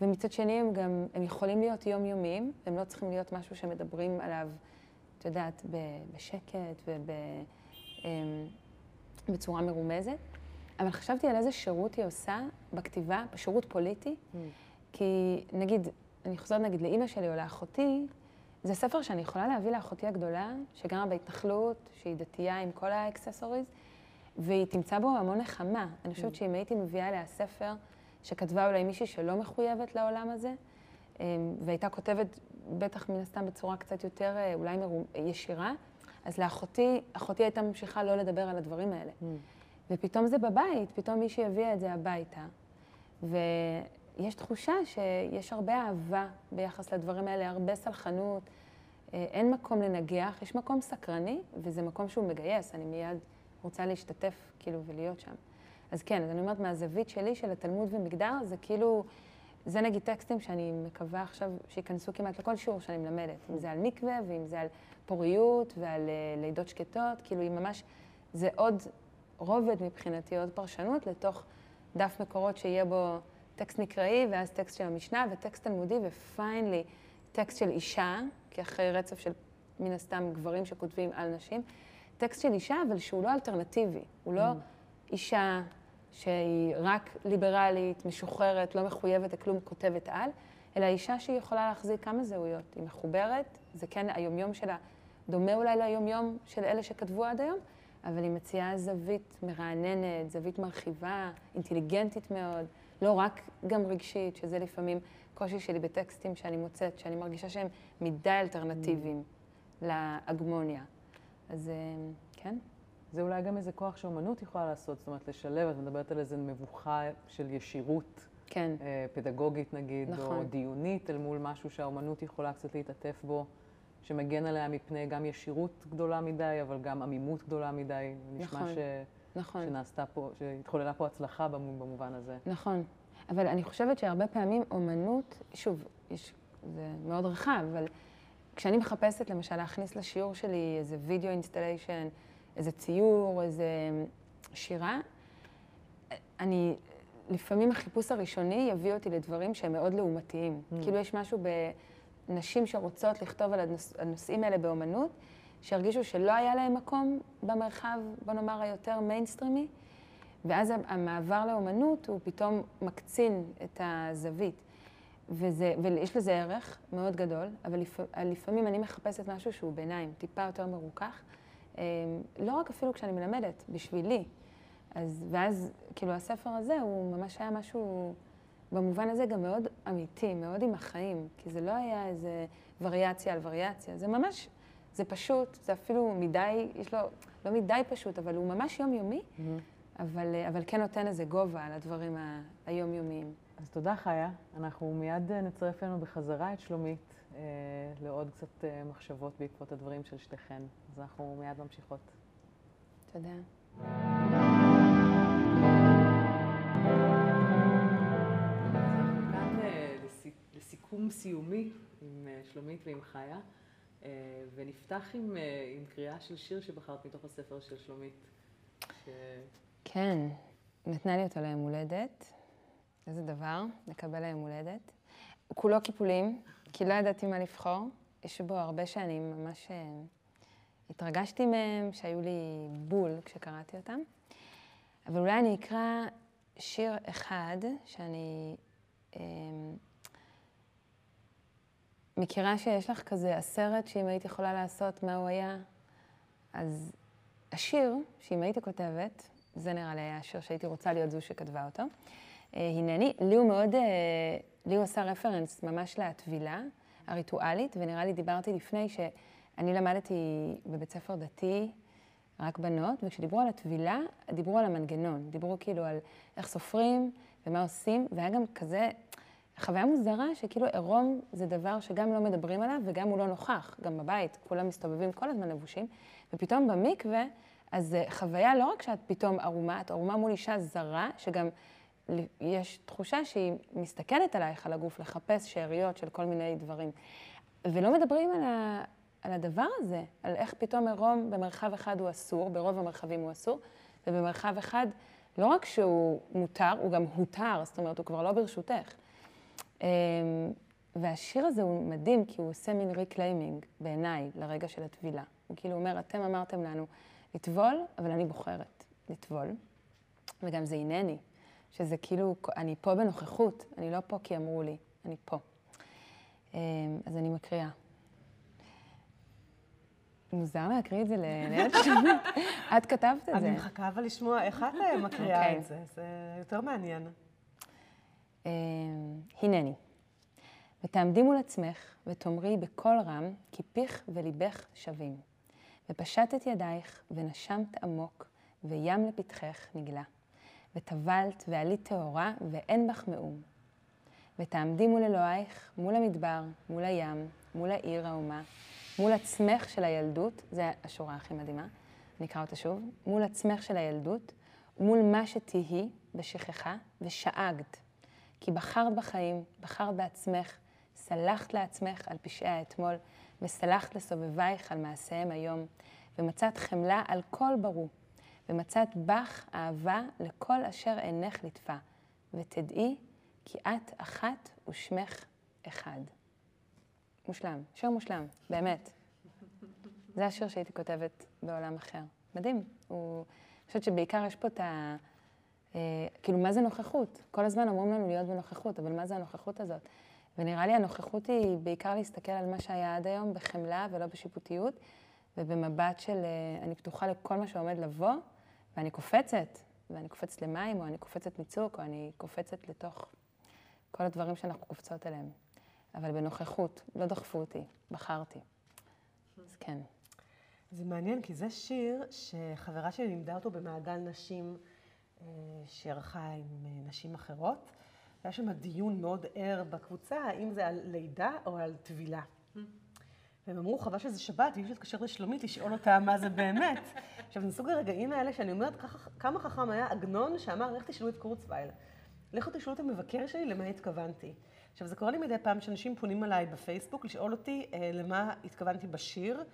ומצד שני הם גם, הם יכולים להיות יומיומיים, הם לא צריכים להיות משהו שמדברים עליו, את יודעת, בשקט ובצורה אמ, מרומזת. אבל חשבתי על איזה שירות היא עושה בכתיבה, שירות פוליטי, mm. כי נגיד, אני חוזרת נגיד לאימא שלי או לאחותי, זה ספר שאני יכולה להביא לאחותי הגדולה, שגרה בהתנחלות, שהיא דתייה עם כל ה accessories, והיא תמצא בו המון נחמה. אני חושבת mm. שאם הייתי מביאה אליה ספר שכתבה אולי מישהי שלא מחויבת לעולם הזה, אמ, והייתה כותבת, בטח מן הסתם בצורה קצת יותר אה, אולי מרום, ישירה, אז לאחותי, אחותי הייתה ממשיכה לא לדבר על הדברים האלה. Mm. ופתאום זה בבית, פתאום מישהי הביאה את זה הביתה. ויש תחושה שיש הרבה אהבה ביחס לדברים האלה, הרבה סלחנות. אה, אין מקום לנגח, יש מקום סקרני, וזה מקום שהוא מגייס, אני מיד רוצה להשתתף, כאילו, ולהיות שם. אז כן, אז אני אומרת, מהזווית שלי, של התלמוד ומגדר, זה כאילו, זה נגיד טקסטים שאני מקווה עכשיו שייכנסו כמעט לכל שיעור שאני מלמדת. אם זה על מקווה, ואם זה על פוריות ועל uh, לידות שקטות, כאילו, היא ממש, זה עוד רובד מבחינתי, עוד פרשנות לתוך דף מקורות שיהיה בו טקסט מקראי, ואז טקסט של המשנה, וטקסט תלמודי, ופיינלי, טקסט של אישה, כי אחרי רצף של מן הסתם גברים שכותבים על נשים, טקסט של אישה, אבל שהוא לא אלטרנטיבי. הוא לא mm. אישה שהיא רק ליברלית, משוחררת, לא מחויבת לכלום, כותבת על, אלא אישה שהיא יכולה להחזיק כמה זהויות. היא מחוברת, זה כן היומיום שלה דומה אולי ליומיום של אלה שכתבו עד היום, אבל היא מציעה זווית מרעננת, זווית מרחיבה, אינטליגנטית מאוד, לא רק גם רגשית, שזה לפעמים קושי שלי בטקסטים שאני מוצאת, שאני מרגישה שהם מדי אלטרנטיביים mm. להגמוניה. אז אה, כן. זה אולי גם איזה כוח שאומנות יכולה לעשות, זאת אומרת, לשלב, את מדברת על איזה מבוכה של ישירות. כן. אה, פדגוגית נגיד, נכון. או דיונית, אל מול משהו שהאומנות יכולה קצת להתעטף בו, שמגן עליה מפני גם ישירות גדולה מדי, אבל גם עמימות גדולה מדי. נכון. נשמע ש... נכון. שנעשתה פה, שהתחוללה פה הצלחה במובן הזה. נכון. אבל אני חושבת שהרבה פעמים אומנות, שוב, יש, זה מאוד רחב, אבל כשאני מחפשת למשל להכניס לשיעור שלי איזה video installation, איזה ציור, איזה שירה, אני, לפעמים החיפוש הראשוני יביא אותי לדברים שהם מאוד לעומתיים. Mm. כאילו יש משהו בנשים שרוצות לכתוב על הנוש, הנושאים האלה באומנות, שהרגישו שלא היה להם מקום במרחב, בוא נאמר, היותר מיינסטרימי, ואז המעבר לאומנות הוא פתאום מקצין את הזווית. וזה, ויש לזה ערך מאוד גדול, אבל לפ, לפעמים אני מחפשת משהו שהוא ביניים, טיפה יותר מרוכך, אמ, לא רק אפילו כשאני מלמדת, בשבילי. אז, ואז, כאילו, הספר הזה הוא ממש היה משהו, במובן הזה גם מאוד אמיתי, מאוד עם החיים, כי זה לא היה איזה וריאציה על וריאציה, זה ממש, זה פשוט, זה אפילו מדי, יש לו, לא מדי פשוט, אבל הוא ממש יומיומי, mm-hmm. אבל, אבל כן נותן איזה גובה על הדברים היומיומיים. אז תודה, חיה. אנחנו מיד נצרף לנו בחזרה את שלומית אה, לעוד קצת אה, מחשבות בעקבות הדברים של שתיכן. אז אנחנו מיד ממשיכות. תודה. סיכום סיומי עם אה, שלומית ועם חיה, אה, ונפתח עם, אה, עם קריאה של שיר שבחרת מתוך הספר של שלומית. ש... כן, נתנה לי אותו ליום הולדת. איזה דבר, לקבל ליום הולדת. כולו קיפולים, כי לא ידעתי מה לבחור. יש בו הרבה שאני ממש התרגשתי מהם, שהיו לי בול כשקראתי אותם. אבל אולי אני אקרא שיר אחד שאני... מכירה שיש לך כזה הסרט שאם היית יכולה לעשות מה הוא היה, אז השיר, שאם הייתי כותבת, זה נראה לי היה השיר שהייתי רוצה להיות זו שכתבה אותו. אה, הנני, לי הוא מאוד, אה, לי הוא עשה רפרנס ממש לטבילה הריטואלית, ונראה לי דיברתי לפני שאני למדתי בבית ספר דתי, רק בנות, וכשדיברו על הטבילה, דיברו על המנגנון, דיברו כאילו על איך סופרים ומה עושים, והיה גם כזה חוויה מוזרה שכאילו עירום זה דבר שגם לא מדברים עליו וגם הוא לא נוכח, גם בבית, כולם מסתובבים כל הזמן לבושים, ופתאום במקווה, אז חוויה לא רק שאת פתאום ערומה, את ערומה מול אישה זרה, שגם יש תחושה שהיא מסתכלת עלייך, על הגוף, לחפש שאריות של כל מיני דברים. ולא מדברים על, ה, על הדבר הזה, על איך פתאום עירום במרחב אחד הוא אסור, ברוב המרחבים הוא אסור, ובמרחב אחד לא רק שהוא מותר, הוא גם הותר, זאת אומרת, הוא כבר לא ברשותך. אמ, והשיר הזה הוא מדהים, כי הוא עושה מין reclaiming, בעיניי, לרגע של הטבילה. הוא כאילו אומר, אתם אמרתם לנו לטבול, אבל אני בוחרת לטבול. וגם זה הנני, שזה כאילו, אני פה בנוכחות, אני לא פה כי אמרו לי, אני פה. אמ, אז אני מקריאה. מוזר להקריא את זה ליד שלומית. את כתבת את זה. אני מחכה אבל לשמוע איך את אה, מקריאה אוקיי. את זה, זה יותר מעניין. אה, הנני. ותעמדי מול עצמך ותאמרי בקול רם כי פיך וליבך שווים. ופשטת ידייך ונשמת עמוק וים לפתחך נגלה. וטבלת ועלית טהורה ואין בך מאום. ותעמדי מול אלוהיך, מול המדבר, מול הים, מול העיר האומה, מול עצמך של הילדות, זה השורה הכי מדהימה, אני אקרא אותה שוב, מול עצמך של הילדות, מול מה שתהי בשכחה, ושאגת כי בחרת בחיים, בחרת בעצמך, סלחת לעצמך על פשעי האתמול, וסלחת לסובבייך על מעשיהם היום, ומצאת חמלה על כל ברור, ומצאת בך אהבה לכל אשר עינך לטפה, ותדעי כי את אחת ושמך אחד. מושלם, שיר מושלם, באמת. זה השיר שהייתי כותבת בעולם אחר. מדהים. הוא... אני חושבת שבעיקר יש פה את ה... אה, כאילו, מה זה נוכחות? כל הזמן אומרים לנו להיות בנוכחות, אבל מה זה הנוכחות הזאת? ונראה לי הנוכחות היא בעיקר להסתכל על מה שהיה עד היום בחמלה ולא בשיפוטיות, ובמבט של אה, אני פתוחה לכל מה שעומד לבוא, ואני קופצת, ואני קופצת למים, או אני קופצת מצוק, או אני קופצת לתוך כל הדברים שאנחנו קופצות אליהם. אבל בנוכחות, לא דחפו אותי, בחרתי. אז כן. זה מעניין, כי זה שיר שחברה שלי לימדה אותו במעגל נשים. שערכה עם אה, נשים אחרות. היה שם דיון מאוד ער בקבוצה, האם זה על לידה או על טבילה. והם אמרו, חבל שזה שבת, אי אפשר להתקשר לשלומית, לשאול אותה מה זה באמת. עכשיו, זה מסוג הרגעים האלה שאני אומרת, כמה חכם היה עגנון שאמר, לך תשאלו את קורצווייל. לכו תשאלו את המבקר שלי למה התכוונתי. עכשיו, זה קורה לי מדי פעם שאנשים פונים אליי בפייסבוק לשאול אותי אה, למה התכוונתי בשיר.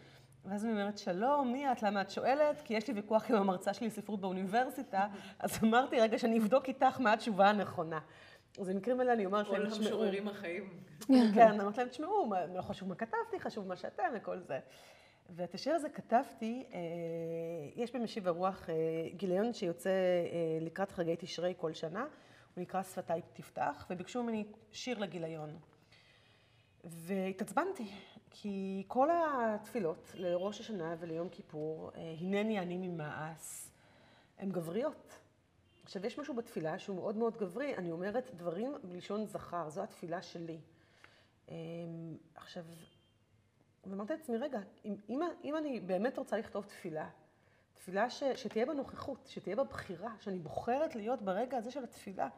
ואז אני אומרת, שלום, מי את? למה את שואלת? כי יש לי ויכוח עם המרצה שלי לספרות באוניברסיטה, אז אמרתי, רגע, שאני אבדוק איתך מה התשובה הנכונה. אז במקרים האלה אני אומר שהם תשמעו. כל המשוררים החיים. כן, אמרתי להם, תשמעו, לא חשוב מה כתבתי, חשוב מה שאתם וכל זה. ואת השיר הזה כתבתי, אה, יש במשיב הרוח אה, גיליון שיוצא אה, לקראת חגי תשרי כל שנה, הוא נקרא שפתיי תפתח, וביקשו ממני שיר לגיליון. והתעצבנתי, כי כל התפילות לראש השנה וליום כיפור, אה, הנני אני ממעש, הן גבריות. עכשיו, יש משהו בתפילה שהוא מאוד מאוד גברי. אני אומרת דברים בלשון זכר, זו התפילה שלי. אמ, עכשיו, ואמרתי לעצמי, רגע, אם, אם, אם אני באמת רוצה לכתוב תפילה, תפילה ש, שתהיה בה נוכחות, שתהיה בה בחירה, שאני בוחרת להיות ברגע הזה של התפילה,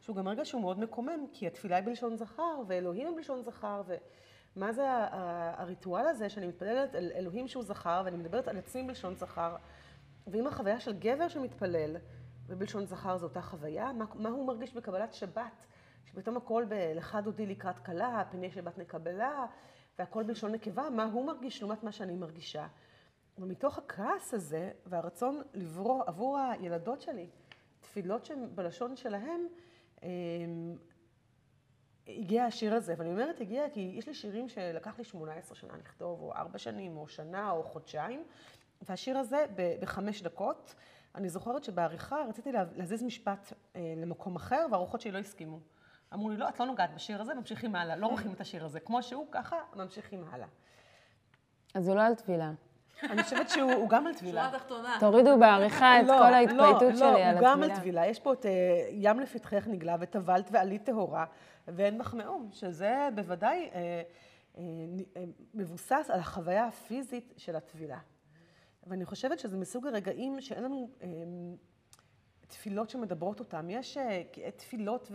שהוא גם רגע שהוא מאוד מקומם, כי התפילה היא בלשון זכר, ואלוהים היא בלשון זכר, ומה זה הריטואל הזה שאני מתפללת על אלוהים שהוא זכר, ואני מדברת על עצמי בלשון זכר, ואם החוויה של גבר שמתפלל, ובלשון זכר זו אותה חוויה, מה, מה הוא מרגיש בקבלת שבת, שפתאום הכל ב"לך דודי לקראת כלה", פני שבת נקבלה", והכל בלשון נקבה, מה הוא מרגיש לעומת מה שאני מרגישה. ומתוך הכעס הזה והרצון לברוא עבור הילדות שלי תפילות שהן בלשון שלהם, אמ, הגיע השיר הזה, ואני אומרת הגיע כי יש לי שירים שלקח לי 18 שנה לכתוב, או 4 שנים, או שנה, או חודשיים, והשיר הזה בחמש דקות, אני זוכרת שבעריכה רציתי להזיז משפט אה, למקום אחר, והרוחות שלי לא הסכימו. אמרו לי, לא, את לא נוגעת בשיר הזה, ממשיכים הלאה, לא עורכים את השיר הזה. כמו שהוא, ככה, ממשיכים הלאה. אז הוא לא על טבילה. אני חושבת שהוא גם על טבילה. שורה תחתונה. תורידו בעריכה את לא, כל ההתפייטות לא, שלי על לא, הוא גם על הטבילה. טבילה. יש פה את אה, ים לפתחך נגלה וטבלת ועלית טהורה ואין מחמאום, שזה בוודאי אה, אה, מבוסס על החוויה הפיזית של הטבילה. ואני חושבת שזה מסוג הרגעים שאין לנו תפילות שמדברות אותם. יש אה, תפילות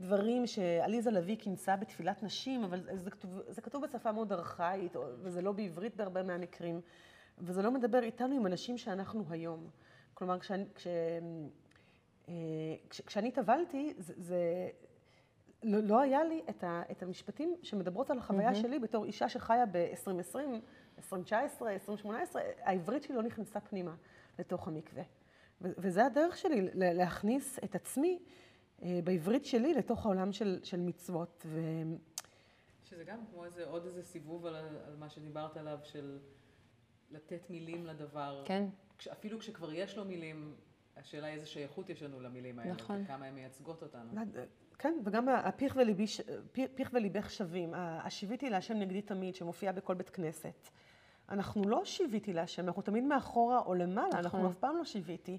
ודברים שעליזה לביא כינסה בתפילת נשים, אבל זה כתוב, זה כתוב בשפה מאוד ארכאית, וזה לא בעברית בהרבה מהמקרים, וזה לא מדבר איתנו עם אנשים שאנחנו היום. כלומר, כשאני, כש, אה, כש, כשאני טבלתי, זה, זה לא, לא היה לי את, ה, את המשפטים שמדברות על החוויה mm-hmm. שלי בתור אישה שחיה ב-2020, 2019, 2018, העברית שלי לא נכנסה פנימה לתוך המקווה. וזה הדרך שלי, להכניס את עצמי אה, בעברית שלי לתוך העולם של, של מצוות. ו... שזה גם כמו איזה, עוד איזה סיבוב על, על מה שדיברת עליו, של לתת מילים לדבר. כן. כש, אפילו כשכבר יש לו מילים, השאלה איזה שייכות יש לנו למילים האלה, נכון. וכמה הן מייצגות אותנו. כן, וגם הפיך, וליבי, פיך וליבך שווים, השיביתי להשם נגדי תמיד, שמופיע בכל בית כנסת. אנחנו לא שיוויתי להשם, אנחנו תמיד מאחורה או למעלה, נכון. אנחנו אף פעם לא שיוויתי.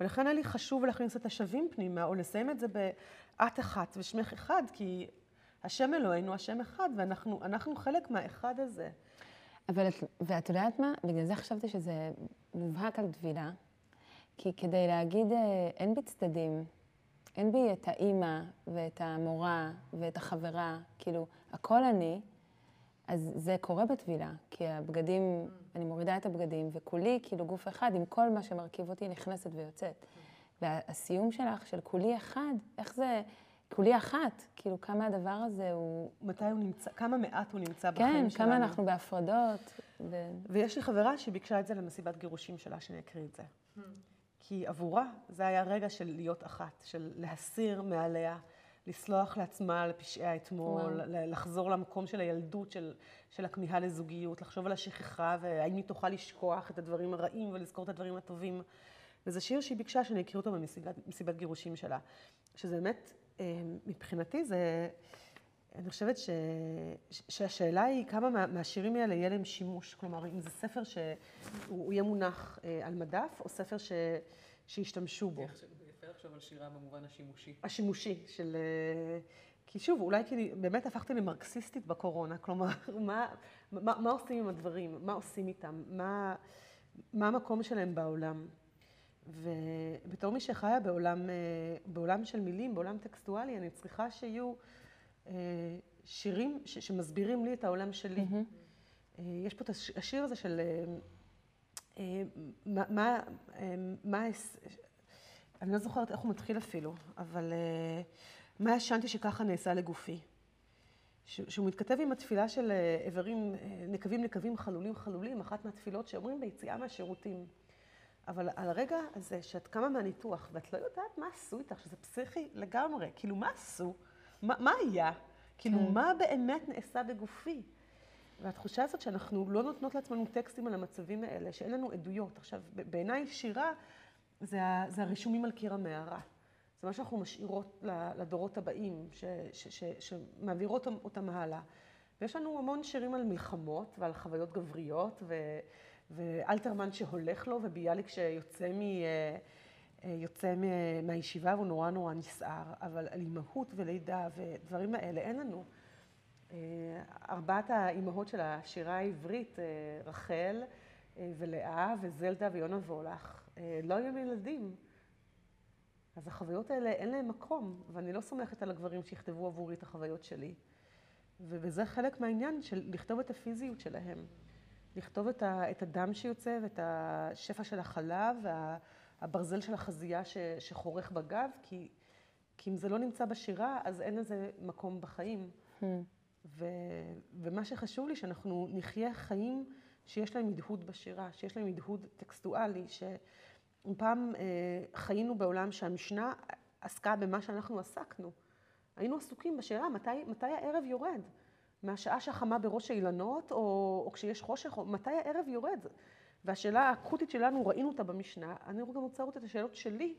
ולכן היה לי חשוב להכניס את השווים פנימה, או לסיים את זה באת אחת ושמך אחד, כי השם אלוהינו, השם אחד, ואנחנו חלק מהאחד הזה. אבל, ואת יודעת מה? בגלל זה חשבתי שזה מובהק על טבילה, כי כדי להגיד, אה, אין בי צדדים, אין בי את האימא ואת המורה ואת החברה, כאילו, הכל אני, אז זה קורה בטבילה, כי הבגדים, אני מורידה את הבגדים, וכולי, כאילו גוף אחד, עם כל מה שמרכיב אותי, נכנסת ויוצאת. והסיום שלך, של כולי אחד, איך זה, כולי אחת, כאילו כמה הדבר הזה הוא... מתי הוא נמצא, כמה מעט הוא נמצא כן, בחיים שלנו. כן, כמה אנחנו בהפרדות. ו... ויש לי חברה שביקשה את זה למסיבת גירושים שלה, שאני אקריא את זה. כי עבורה זה היה רגע של להיות אחת, של להסיר מעליה. לסלוח לעצמה על פשעי האתמול, לחזור למקום של הילדות, של, של הכמיהה לזוגיות, לחשוב על השכחה והאם היא תוכל לשכוח את הדברים הרעים ולזכור את הדברים הטובים. וזה שיר שהיא ביקשה שאני אקריא אותו במסיבת גירושים שלה. שזה באמת, אה, מבחינתי זה, אני חושבת ש, שהשאלה היא כמה מה, מהשירים האלה יהיה להם שימוש. כלומר, אם זה ספר שהוא יהיה מונח אה, על מדף, או ספר ש, שישתמשו בו. לחשוב על שירה במובן השימושי. השימושי של... אה, כי שוב, אולי כי באמת הפכתי למרקסיסטית בקורונה, כלומר, מה, מה, מה עושים עם הדברים? מה עושים איתם? מה, מה המקום שלהם בעולם? ובתור מי שחיה בעולם, אה, בעולם של מילים, בעולם טקסטואלי, אני צריכה שיהיו אה, שירים ש, שמסבירים לי את העולם שלי. Mm-hmm. יש פה את השיר הזה של מה, מה, מה אני לא זוכרת איך הוא מתחיל אפילו, אבל uh, מה ישנתי שככה נעשה לגופי? ש, שהוא מתכתב עם התפילה של uh, איברים, uh, נקבים נקבים, חלולים חלולים, אחת מהתפילות שאומרים ביציאה מהשירותים. אבל על הרגע הזה שאת קמה מהניתוח ואת לא יודעת מה עשו איתך, שזה פסיכי לגמרי, כאילו מה עשו? מה, מה היה? כאילו כן. מה באמת נעשה בגופי? והתחושה הזאת שאנחנו לא נותנות לעצמנו טקסטים על המצבים האלה, שאין לנו עדויות. עכשיו, בעיניי שירה זה, זה הרישומים על קיר המערה. זה מה שאנחנו משאירות לדורות הבאים, ש, ש, ש, שמעבירות אותם הלאה. ויש לנו המון שירים על מלחמות ועל חוויות גבריות, ו, ואלתרמן שהולך לו, וביאליק שיוצא מ... יוצא מהישיבה והוא נורא נורא נסער, אבל על אימהות ולידה ודברים האלה אין לנו. ארבעת האימהות של השירה העברית, רחל ולאה וזלדה ויונה וולך, לא היו ילדים. אז החוויות האלה אין להן מקום, ואני לא סומכת על הגברים שיכתבו עבורי את החוויות שלי. וזה חלק מהעניין של לכתוב את הפיזיות שלהם. לכתוב את, ה, את הדם שיוצא ואת השפע של החלב והברזל של החזייה ש, שחורך בגב, כי, כי אם זה לא נמצא בשירה, אז אין לזה מקום בחיים. Hmm. ו, ומה שחשוב לי, שאנחנו נחיה חיים שיש להם הדהוד בשירה, שיש להם הדהוד טקסטואלי, שאם פעם אה, חיינו בעולם שהמשנה עסקה במה שאנחנו עסקנו. היינו עסוקים בשירה, מתי, מתי הערב יורד? מהשעה שהחמה בראש האילנות, או, או כשיש חושך, או מתי הערב יורד? והשאלה האקוטית שלנו, ראינו אותה במשנה, אני גם רוצה לראות את השאלות שלי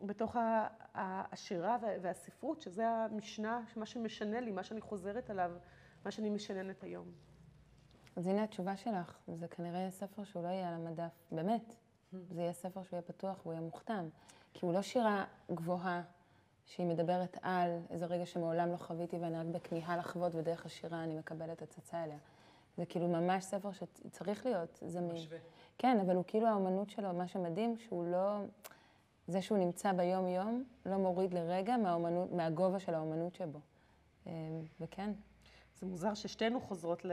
בתוך השירה והספרות, שזה המשנה, מה שמשנה לי, מה שאני חוזרת עליו, מה שאני משננת היום. אז הנה התשובה שלך, זה כנראה ספר שהוא לא יהיה על המדף, באמת. זה יהיה ספר שהוא יהיה פתוח והוא יהיה מוכתם. כי הוא לא שירה גבוהה, שהיא מדברת על איזה רגע שמעולם לא חוויתי ואני רק בכמיהה לחוות ודרך השירה אני מקבלת הצצה אליה. זה כאילו ממש ספר שצריך להיות זמין. משווה. כן, אבל הוא כאילו האומנות שלו, מה שמדהים, שהוא לא... זה שהוא נמצא ביום-יום, לא מוריד לרגע מהאומנות, מהגובה של האומנות שבו. אה, וכן. זה מוזר ששתינו חוזרות ל...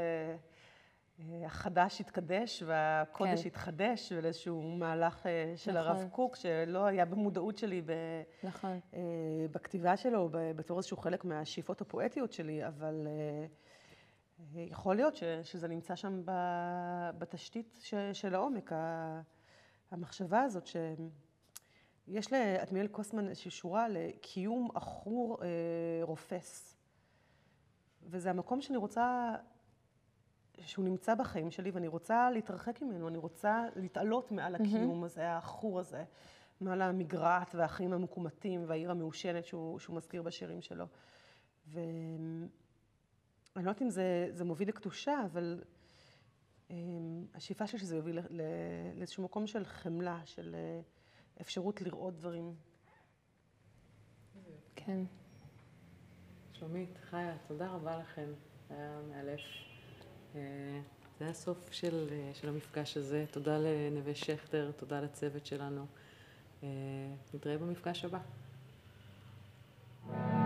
החדש התקדש והקודש כן. התחדש, ולאיזשהו מהלך אה, של נכון. הרב קוק, שלא היה במודעות שלי ב... נכון. אה, בכתיבה שלו, בתור איזשהו חלק מהשאיפות הפואטיות שלי, אבל אה, יכול להיות ש, שזה נמצא שם בתשתית ש, של העומק, המחשבה הזאת שיש לאדמיאל קוסמן איזושהי שורה לקיום עכור רופס. וזה המקום שאני רוצה שהוא נמצא בחיים שלי ואני רוצה להתרחק ממנו, אני רוצה להתעלות מעל הקיום הזה, העכור הזה, מעל המגרעת והחיים המקומטים והעיר המעושנת שהוא, שהוא מזכיר בשירים שלו. ואני לא יודעת אם זה, זה מוביל לקדושה, אבל um, השאיפה שלי שזה יוביל לאיזשהו מקום של חמלה, של uh, אפשרות לראות דברים. כן. שלומית, חיה, תודה רבה לכם, היה מאלף. אה, זה הסוף של, אה, של המפגש הזה. תודה לנווה שכטר, תודה לצוות שלנו. אה, נתראה במפגש הבא. Thank you.